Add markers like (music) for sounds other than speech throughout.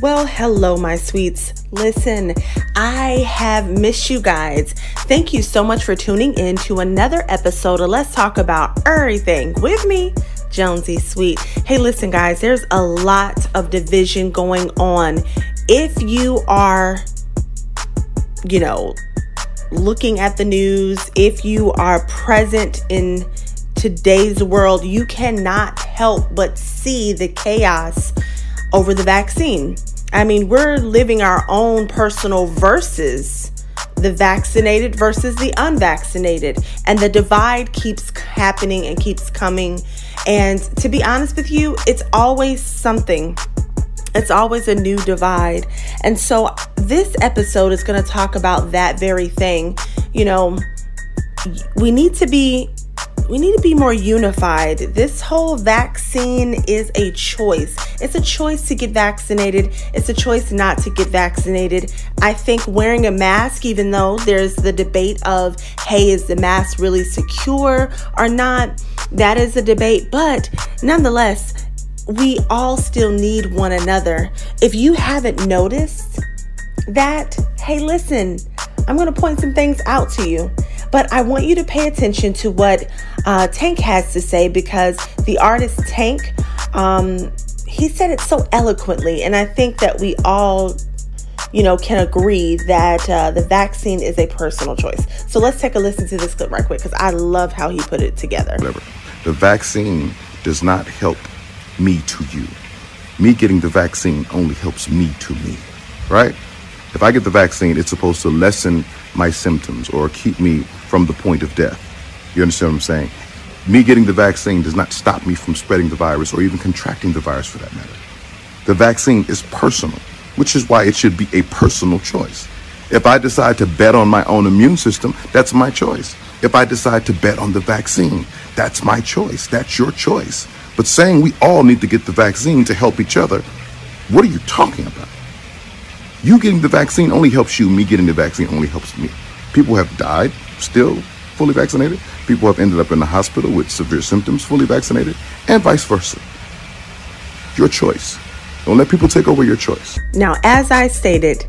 Well, hello, my sweets. Listen, I have missed you guys. Thank you so much for tuning in to another episode of Let's Talk About Everything with me, Jonesy Sweet. Hey, listen, guys, there's a lot of division going on. If you are, you know, looking at the news, if you are present in today's world, you cannot help but see the chaos over the vaccine. I mean, we're living our own personal versus the vaccinated versus the unvaccinated. And the divide keeps happening and keeps coming. And to be honest with you, it's always something. It's always a new divide. And so this episode is going to talk about that very thing. You know, we need to be we need to be more unified. This whole vaccine is a choice. It's a choice to get vaccinated, it's a choice not to get vaccinated. I think wearing a mask, even though there's the debate of, hey, is the mask really secure or not? That is a debate, but nonetheless, we all still need one another. If you haven't noticed that, hey, listen, I'm going to point some things out to you. But I want you to pay attention to what uh, Tank has to say because the artist Tank, um, he said it so eloquently. And I think that we all, you know, can agree that uh, the vaccine is a personal choice. So let's take a listen to this clip right quick because I love how he put it together. Whatever. The vaccine does not help me to you. Me getting the vaccine only helps me to me, right? If I get the vaccine, it's supposed to lessen my symptoms or keep me from the point of death. You understand what I'm saying? Me getting the vaccine does not stop me from spreading the virus or even contracting the virus for that matter. The vaccine is personal, which is why it should be a personal choice. If I decide to bet on my own immune system, that's my choice. If I decide to bet on the vaccine, that's my choice. That's your choice. But saying we all need to get the vaccine to help each other, what are you talking about? You getting the vaccine only helps you. Me getting the vaccine only helps me. People have died still fully vaccinated. People have ended up in the hospital with severe symptoms fully vaccinated, and vice versa. Your choice. Don't let people take over your choice. Now, as I stated,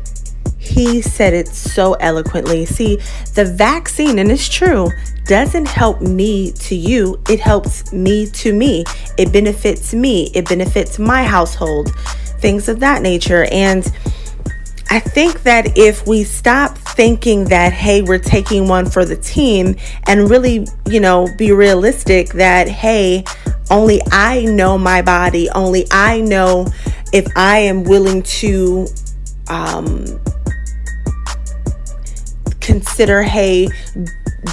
he said it so eloquently. See, the vaccine, and it's true, doesn't help me to you, it helps me to me. It benefits me, it benefits my household, things of that nature. And I think that if we stop thinking that, hey, we're taking one for the team and really, you know, be realistic that, hey, only I know my body, only I know if I am willing to um, consider, hey,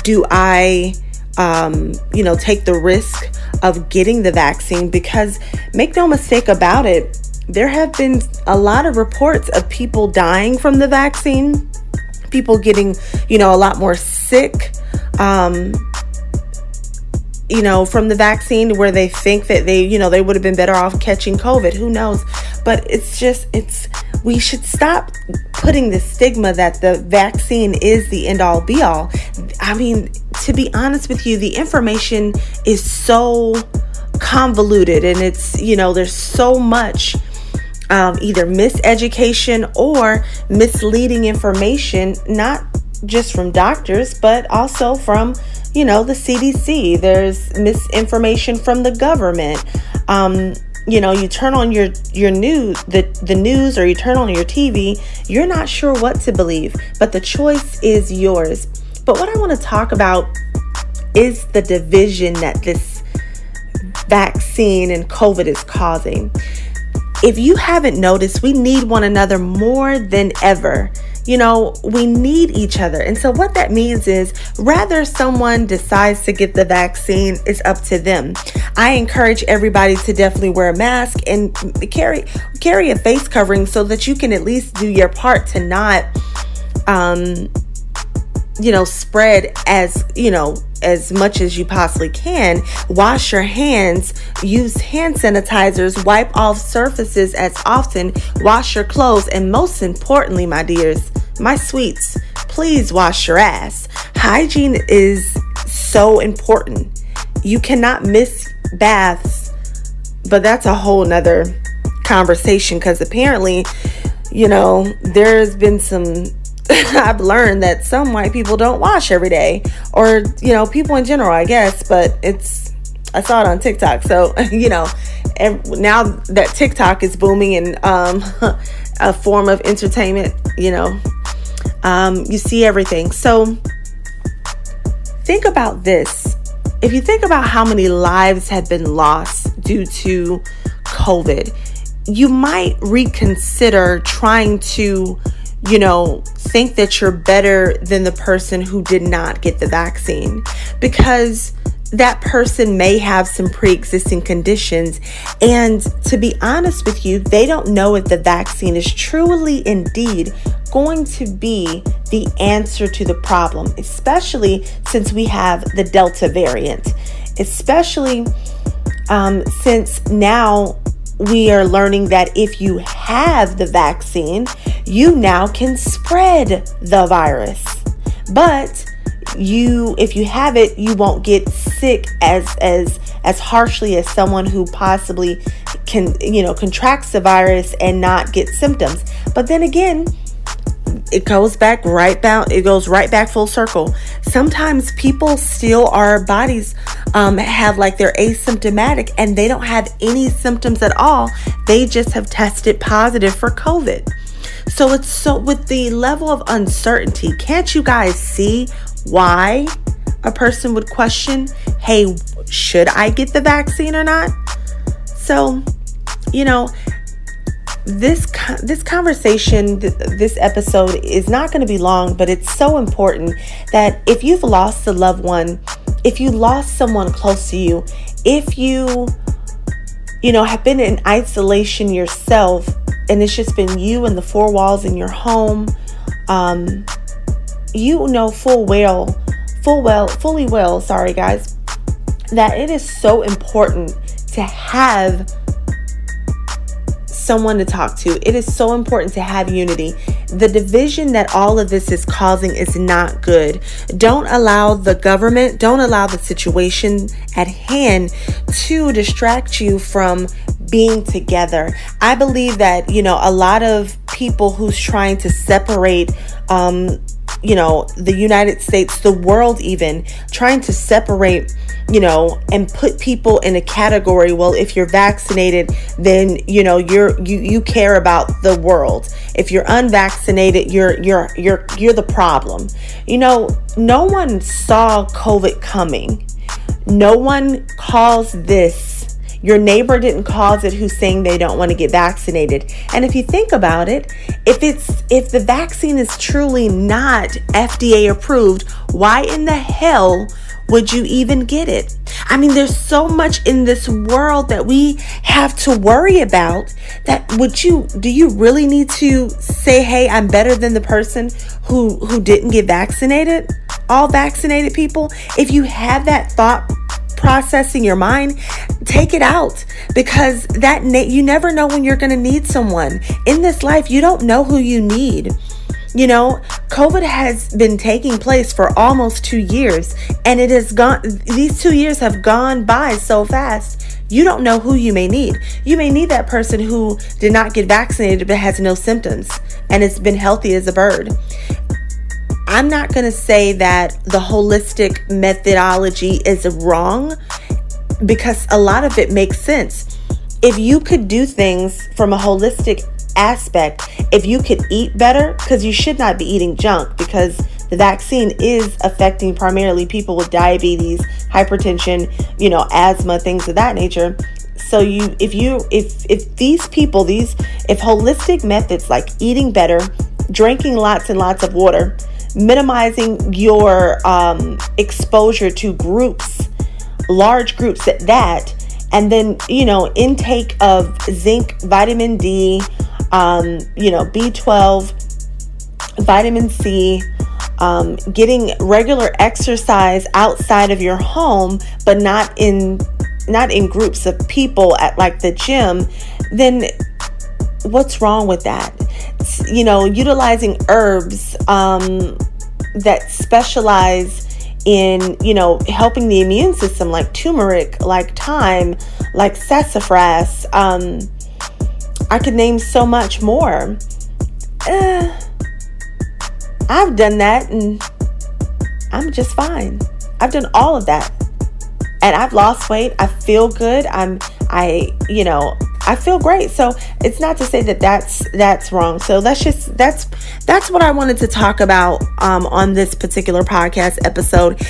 do I, um, you know, take the risk of getting the vaccine? Because make no mistake about it, there have been a lot of reports of people dying from the vaccine, people getting, you know, a lot more sick. Um, you know, from the vaccine where they think that they, you know, they would have been better off catching COVID. Who knows? But it's just, it's, we should stop putting the stigma that the vaccine is the end all be all. I mean, to be honest with you, the information is so convoluted and it's, you know, there's so much um, either miseducation or misleading information, not just from doctors, but also from, you know, the CDC. There's misinformation from the government. Um, you know, you turn on your your news, the the news, or you turn on your TV. You're not sure what to believe, but the choice is yours. But what I want to talk about is the division that this vaccine and COVID is causing if you haven't noticed, we need one another more than ever. You know, we need each other. And so, what that means is rather someone decides to get the vaccine, it's up to them. I encourage everybody to definitely wear a mask and carry carry a face covering so that you can at least do your part to not um you know, spread as, you know, as much as you possibly can. Wash your hands, use hand sanitizers, wipe off surfaces as often, wash your clothes, and most importantly, my dears, my sweets, please wash your ass. Hygiene is so important. You cannot miss baths, but that's a whole nother conversation because apparently, you know, there's been some. (laughs) I've learned that some white people don't wash every day, or you know, people in general, I guess. But it's I saw it on TikTok, so (laughs) you know, and now that TikTok is booming and um, (laughs) a form of entertainment, you know, um, you see everything. So think about this. If you think about how many lives have been lost due to COVID, you might reconsider trying to, you know, think that you're better than the person who did not get the vaccine because that person may have some pre existing conditions. And to be honest with you, they don't know if the vaccine is truly indeed going to be the answer to the problem, especially since we have the Delta variant, especially um, since now we are learning that if you have the vaccine, you now can spread the virus. But you if you have it you won't get sick as as as harshly as someone who possibly can you know contracts the virus and not get symptoms but then again it goes back right back it goes right back full circle sometimes people still our bodies um, have like they're asymptomatic and they don't have any symptoms at all they just have tested positive for covid so it's so with the level of uncertainty can't you guys see why a person would question, hey, should I get the vaccine or not? So, you know, this this conversation this episode is not going to be long but it's so important that if you've lost a loved one if you lost someone close to you if you you know have been in isolation yourself and it's just been you and the four walls in your home um you know full well, full well, fully well, sorry guys, that it is so important to have someone to talk to. It is so important to have unity. The division that all of this is causing is not good. Don't allow the government, don't allow the situation at hand to distract you from being together. I believe that, you know, a lot of people who's trying to separate um, you know, the United States, the world, even trying to separate, you know, and put people in a category. Well, if you're vaccinated, then you know you're you you care about the world. If you're unvaccinated, you're you're you're you're the problem. You know, no one saw COVID coming. No one calls this your neighbor didn't cause it who's saying they don't want to get vaccinated. And if you think about it, if it's if the vaccine is truly not FDA approved, why in the hell would you even get it? I mean, there's so much in this world that we have to worry about that would you do you really need to say, "Hey, I'm better than the person who who didn't get vaccinated?" All vaccinated people, if you have that thought processing your mind, take it out because that na- you never know when you're going to need someone. In this life, you don't know who you need. You know, COVID has been taking place for almost 2 years and it has gone these 2 years have gone by so fast. You don't know who you may need. You may need that person who did not get vaccinated but has no symptoms and has been healthy as a bird. I'm not going to say that the holistic methodology is wrong because a lot of it makes sense. If you could do things from a holistic aspect, if you could eat better, because you should not be eating junk because the vaccine is affecting primarily people with diabetes, hypertension, you know, asthma, things of that nature. So you if you if if these people, these if holistic methods like eating better, drinking lots and lots of water, minimizing your um, exposure to groups, large groups at that, and then, you know, intake of zinc, vitamin D, um, you know, B12, vitamin C. Um, getting regular exercise outside of your home, but not in not in groups of people at like the gym, then what's wrong with that? You know, utilizing herbs um, that specialize in, you know, helping the immune system, like turmeric, like thyme, like sassafras, um, I could name so much more. Uh, I've done that and I'm just fine. I've done all of that. And I've lost weight. I feel good. I'm I, you know, I feel great. So it's not to say that that's that's wrong. So that's just that's that's what I wanted to talk about um, on this particular podcast episode.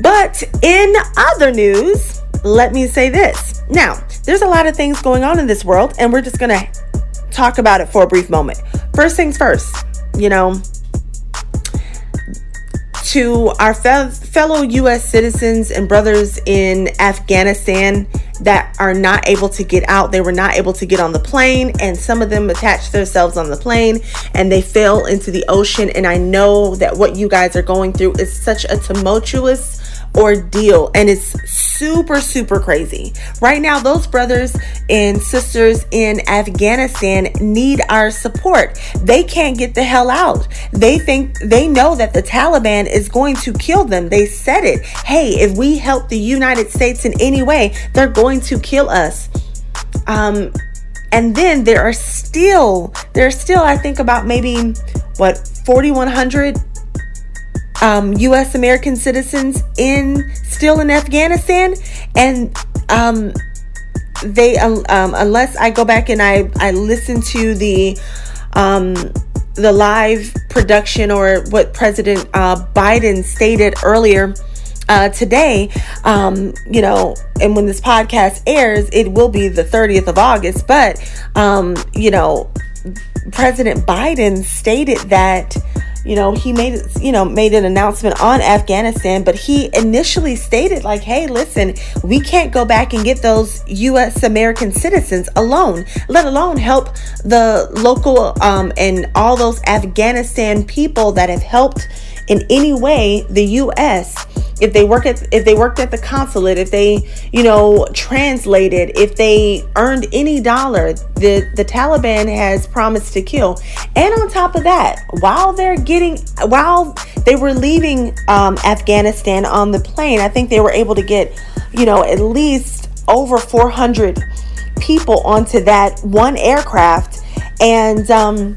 But in other news, let me say this. Now, there's a lot of things going on in this world, and we're just gonna talk about it for a brief moment. First things first, you know, to our fe- fellow U.S. citizens and brothers in Afghanistan that are not able to get out. They were not able to get on the plane, and some of them attached themselves on the plane and they fell into the ocean. And I know that what you guys are going through is such a tumultuous ordeal and it's super super crazy. Right now those brothers and sisters in afghanistan need our support. They can't get the hell out. They think they know that the taliban is going to kill them. They said it. Hey if we help the united states in any way they're going to kill us. Um and then there are still there are still i think about maybe what 4100 um, U.S. American citizens in still in Afghanistan, and um, they um, um, unless I go back and I I listen to the um, the live production or what President uh, Biden stated earlier. Uh, today, um, you know, and when this podcast airs, it will be the 30th of August. But, um, you know, President Biden stated that you know he made you know made an announcement on afghanistan but he initially stated like hey listen we can't go back and get those u.s american citizens alone let alone help the local um, and all those afghanistan people that have helped in any way the u.s if they work at if they worked at the consulate if they you know translated if they earned any dollar the the taliban has promised to kill. And on top of that while they're getting while they were leaving um, afghanistan on the plane i think they were able to get you know at least over 400 people onto that one aircraft. And um,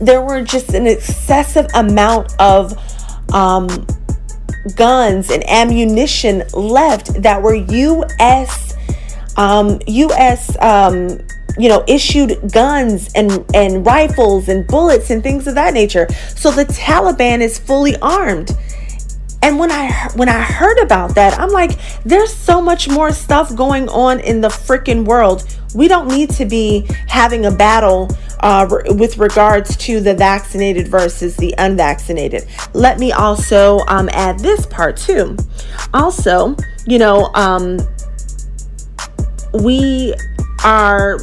there were just an excessive amount of um, guns and ammunition left that were U.S. Um, U.S. Um, you know issued guns and and rifles and bullets and things of that nature so the taliban is fully armed and when i when i heard about that i'm like there's so much more stuff going on in the freaking world we don't need to be having a battle uh, with regards to the vaccinated versus the unvaccinated. Let me also um, add this part too. Also, you know, um, we are,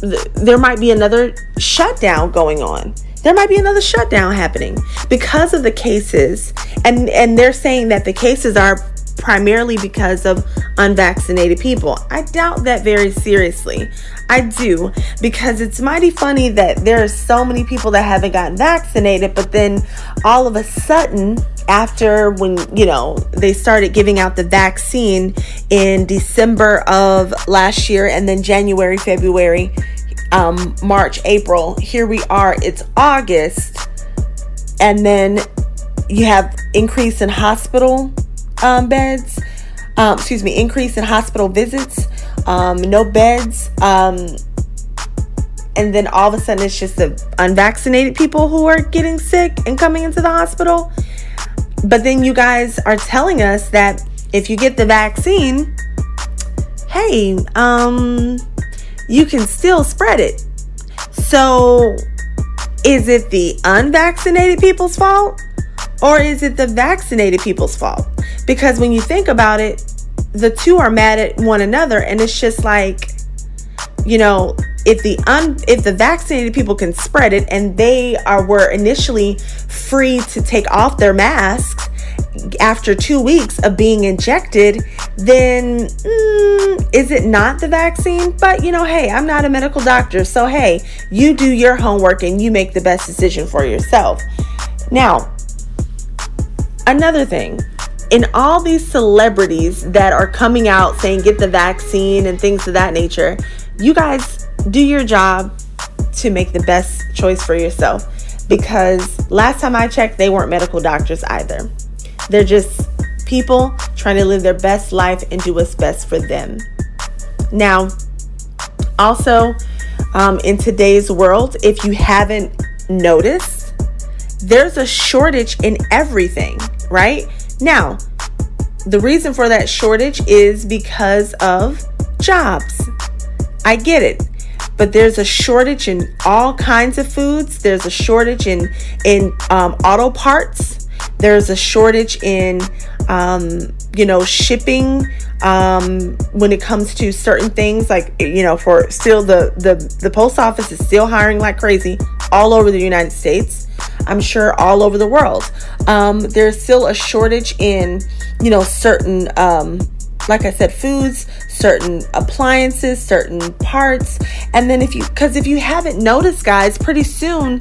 th- there might be another shutdown going on there might be another shutdown happening because of the cases and and they're saying that the cases are primarily because of unvaccinated people. I doubt that very seriously. I do because it's mighty funny that there are so many people that haven't gotten vaccinated, but then all of a sudden, after when you know they started giving out the vaccine in December of last year and then January, February, um, March, April, here we are, it's August, and then you have increase in hospital um, beds, um, excuse me, increase in hospital visits, um, no beds. Um, and then all of a sudden it's just the unvaccinated people who are getting sick and coming into the hospital. But then you guys are telling us that if you get the vaccine, hey, um, you can still spread it. So is it the unvaccinated people's fault or is it the vaccinated people's fault? Because when you think about it, the two are mad at one another and it's just like you know if the un if the vaccinated people can spread it and they are were initially free to take off their masks after two weeks of being injected then mm, is it not the vaccine? But you know hey i'm not a medical doctor so hey you do your homework and you make the best decision for yourself. Now another thing in all these celebrities that are coming out saying get the vaccine and things of that nature, you guys do your job to make the best choice for yourself because last time I checked, they weren't medical doctors either. They're just people trying to live their best life and do what's best for them. Now, also, um, in today's world, if you haven't noticed, there's a shortage in everything, right? Now, the reason for that shortage is because of jobs. I get it. But there's a shortage in all kinds of foods. There's a shortage in in um, auto parts. There's a shortage in um, you know shipping um, when it comes to certain things like you know for still the the the post office is still hiring like crazy all over the United States. I'm sure all over the world. Um, there's still a shortage in you know certain um, like I said, foods, certain appliances, certain parts. And then if you, because if you haven't noticed, guys, pretty soon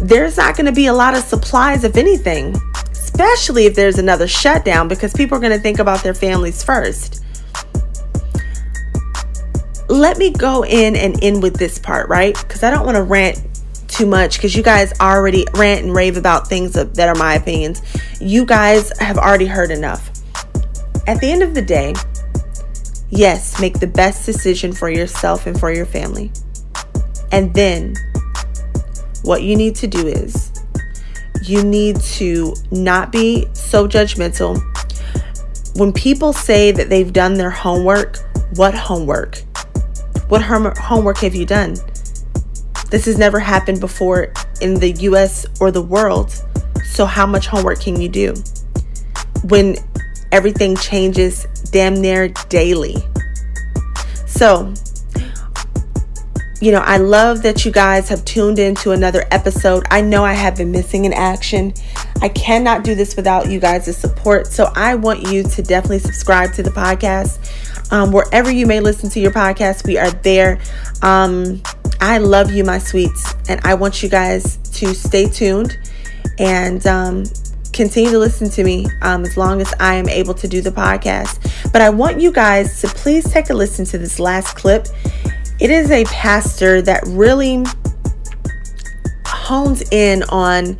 there's not going to be a lot of supplies of anything, especially if there's another shutdown because people are going to think about their families first. Let me go in and in with this part, right? Because I don't want to rant too much because you guys already rant and rave about things that are my opinions. You guys have already heard enough. At the end of the day, yes, make the best decision for yourself and for your family. And then what you need to do is you need to not be so judgmental. When people say that they've done their homework, what homework? What homework have you done? This has never happened before in the US or the world. So, how much homework can you do? When everything changes damn near daily. So, you know, I love that you guys have tuned into another episode. I know I have been missing in action. I cannot do this without you guys' support. So I want you to definitely subscribe to the podcast. Um, wherever you may listen to your podcast, we are there. Um, I love you, my sweets, and I want you guys to stay tuned and um, continue to listen to me um, as long as I am able to do the podcast. But I want you guys to please take a listen to this last clip. It is a pastor that really hones in on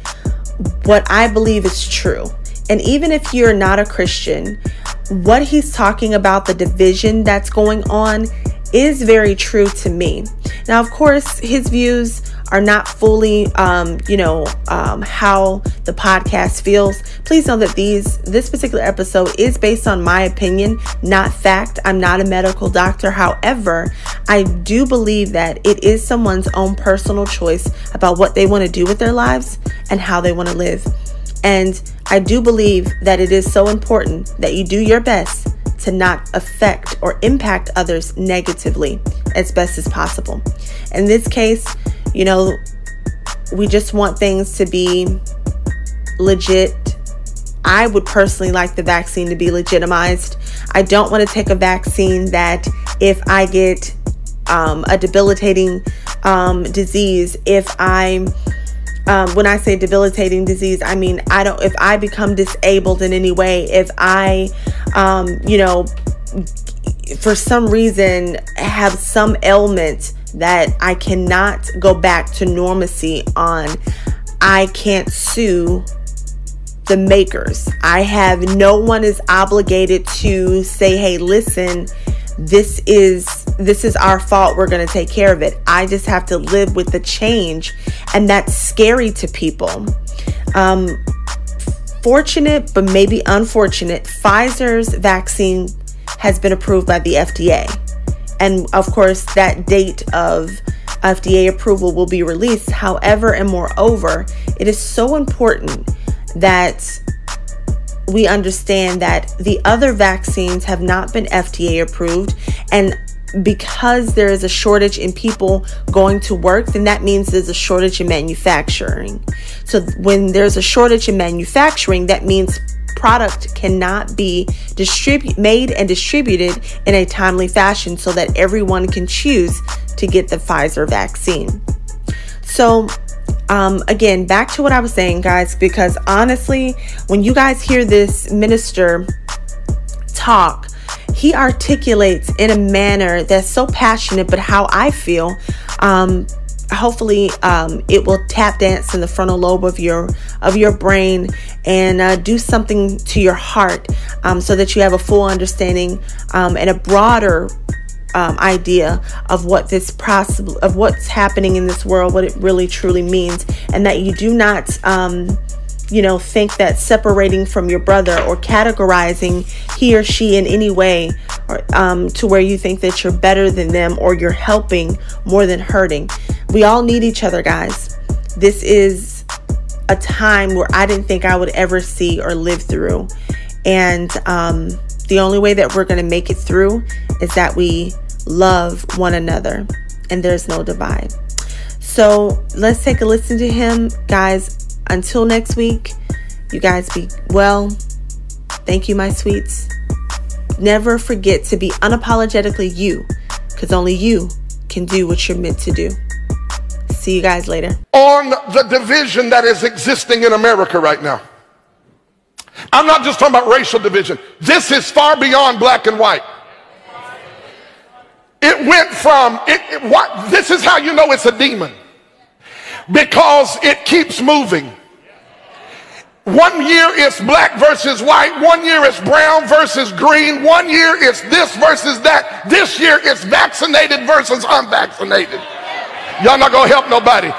what I believe is true. And even if you're not a Christian, what he's talking about, the division that's going on, is very true to me. Now, of course, his views are not fully, um, you know, um, how the podcast feels, please know that these this particular episode is based on my opinion, not fact. I'm not a medical doctor. However, I do believe that it is someone's own personal choice about what they want to do with their lives and how they want to live. And I do believe that it is so important that you do your best to not affect or impact others negatively as best as possible. In this case, you know, we just want things to be legit. I would personally like the vaccine to be legitimized. I don't want to take a vaccine that if I get um, a debilitating um, disease, if I'm um, when I say debilitating disease, I mean I don't. If I become disabled in any way, if I, um, you know, for some reason have some ailment that I cannot go back to normacy on, I can't sue the makers. I have no one is obligated to say, "Hey, listen, this is this is our fault. We're going to take care of it." I just have to live with the change, and that's scary to people. Um fortunate but maybe unfortunate, Pfizer's vaccine has been approved by the FDA. And of course, that date of FDA approval will be released. However, and moreover, it is so important that we understand that the other vaccines have not been FDA approved. And because there is a shortage in people going to work, then that means there's a shortage in manufacturing. So when there's a shortage in manufacturing, that means product cannot be distribute made and distributed in a timely fashion so that everyone can choose to get the Pfizer vaccine. So um, again, back to what I was saying, guys, because honestly, when you guys hear this minister talk, he articulates in a manner that's so passionate, but how I feel. Um, hopefully um, it will tap dance in the frontal lobe of your of your brain and uh, do something to your heart um, so that you have a full understanding um, and a broader um, idea of what this possible of what's happening in this world what it really truly means and that you do not um, you know think that separating from your brother or categorizing he or she in any way or, um, to where you think that you're better than them or you're helping more than hurting we all need each other, guys. This is a time where I didn't think I would ever see or live through. And um, the only way that we're going to make it through is that we love one another and there's no divide. So let's take a listen to him, guys. Until next week, you guys be well. Thank you, my sweets. Never forget to be unapologetically you, because only you can do what you're meant to do. See you guys later. On the division that is existing in America right now. I'm not just talking about racial division. This is far beyond black and white. It went from, it, it, what, this is how you know it's a demon. Because it keeps moving. One year it's black versus white. One year it's brown versus green. One year it's this versus that. This year it's vaccinated versus unvaccinated. Y'all not gonna help nobody.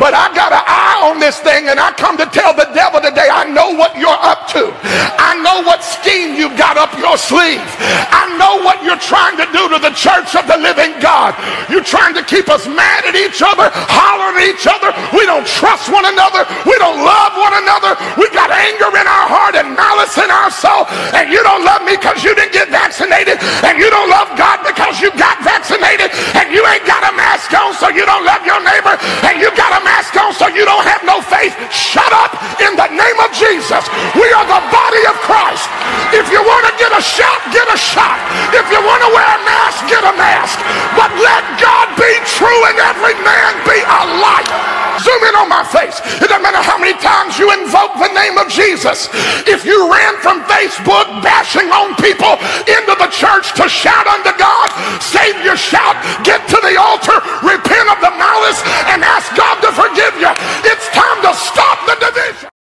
But I got an eye on this thing, and I come to tell the devil today, I know what you're up to. I know what scheme you've got up your sleeve. I know what you're trying to do to the church of the living God. You're trying to keep us mad at each other, hollering at each other. We don't trust one another. We don't love one another. We got anger in our heart and malice in our soul. And you don't love me because you didn't get vaccinated. And you don't love God because you got vaccinated. And you ain't got a mask on, so you don't love your neighbor. And you got a mask on so you don't have no faith. Shut up in the name of Jesus. We are the body of Christ. If you want to get a shot, get a shot. If you want to wear a mask, get a mask. But let God be true and every man be a liar. Zoom in on my face. It doesn't matter how many times you invoke the name of Jesus. If you ran from Facebook bashing on people into the church to shout unto God, save your shout, get to the altar, repent of the malice, and ask God to forgive you. It's time to stop the division.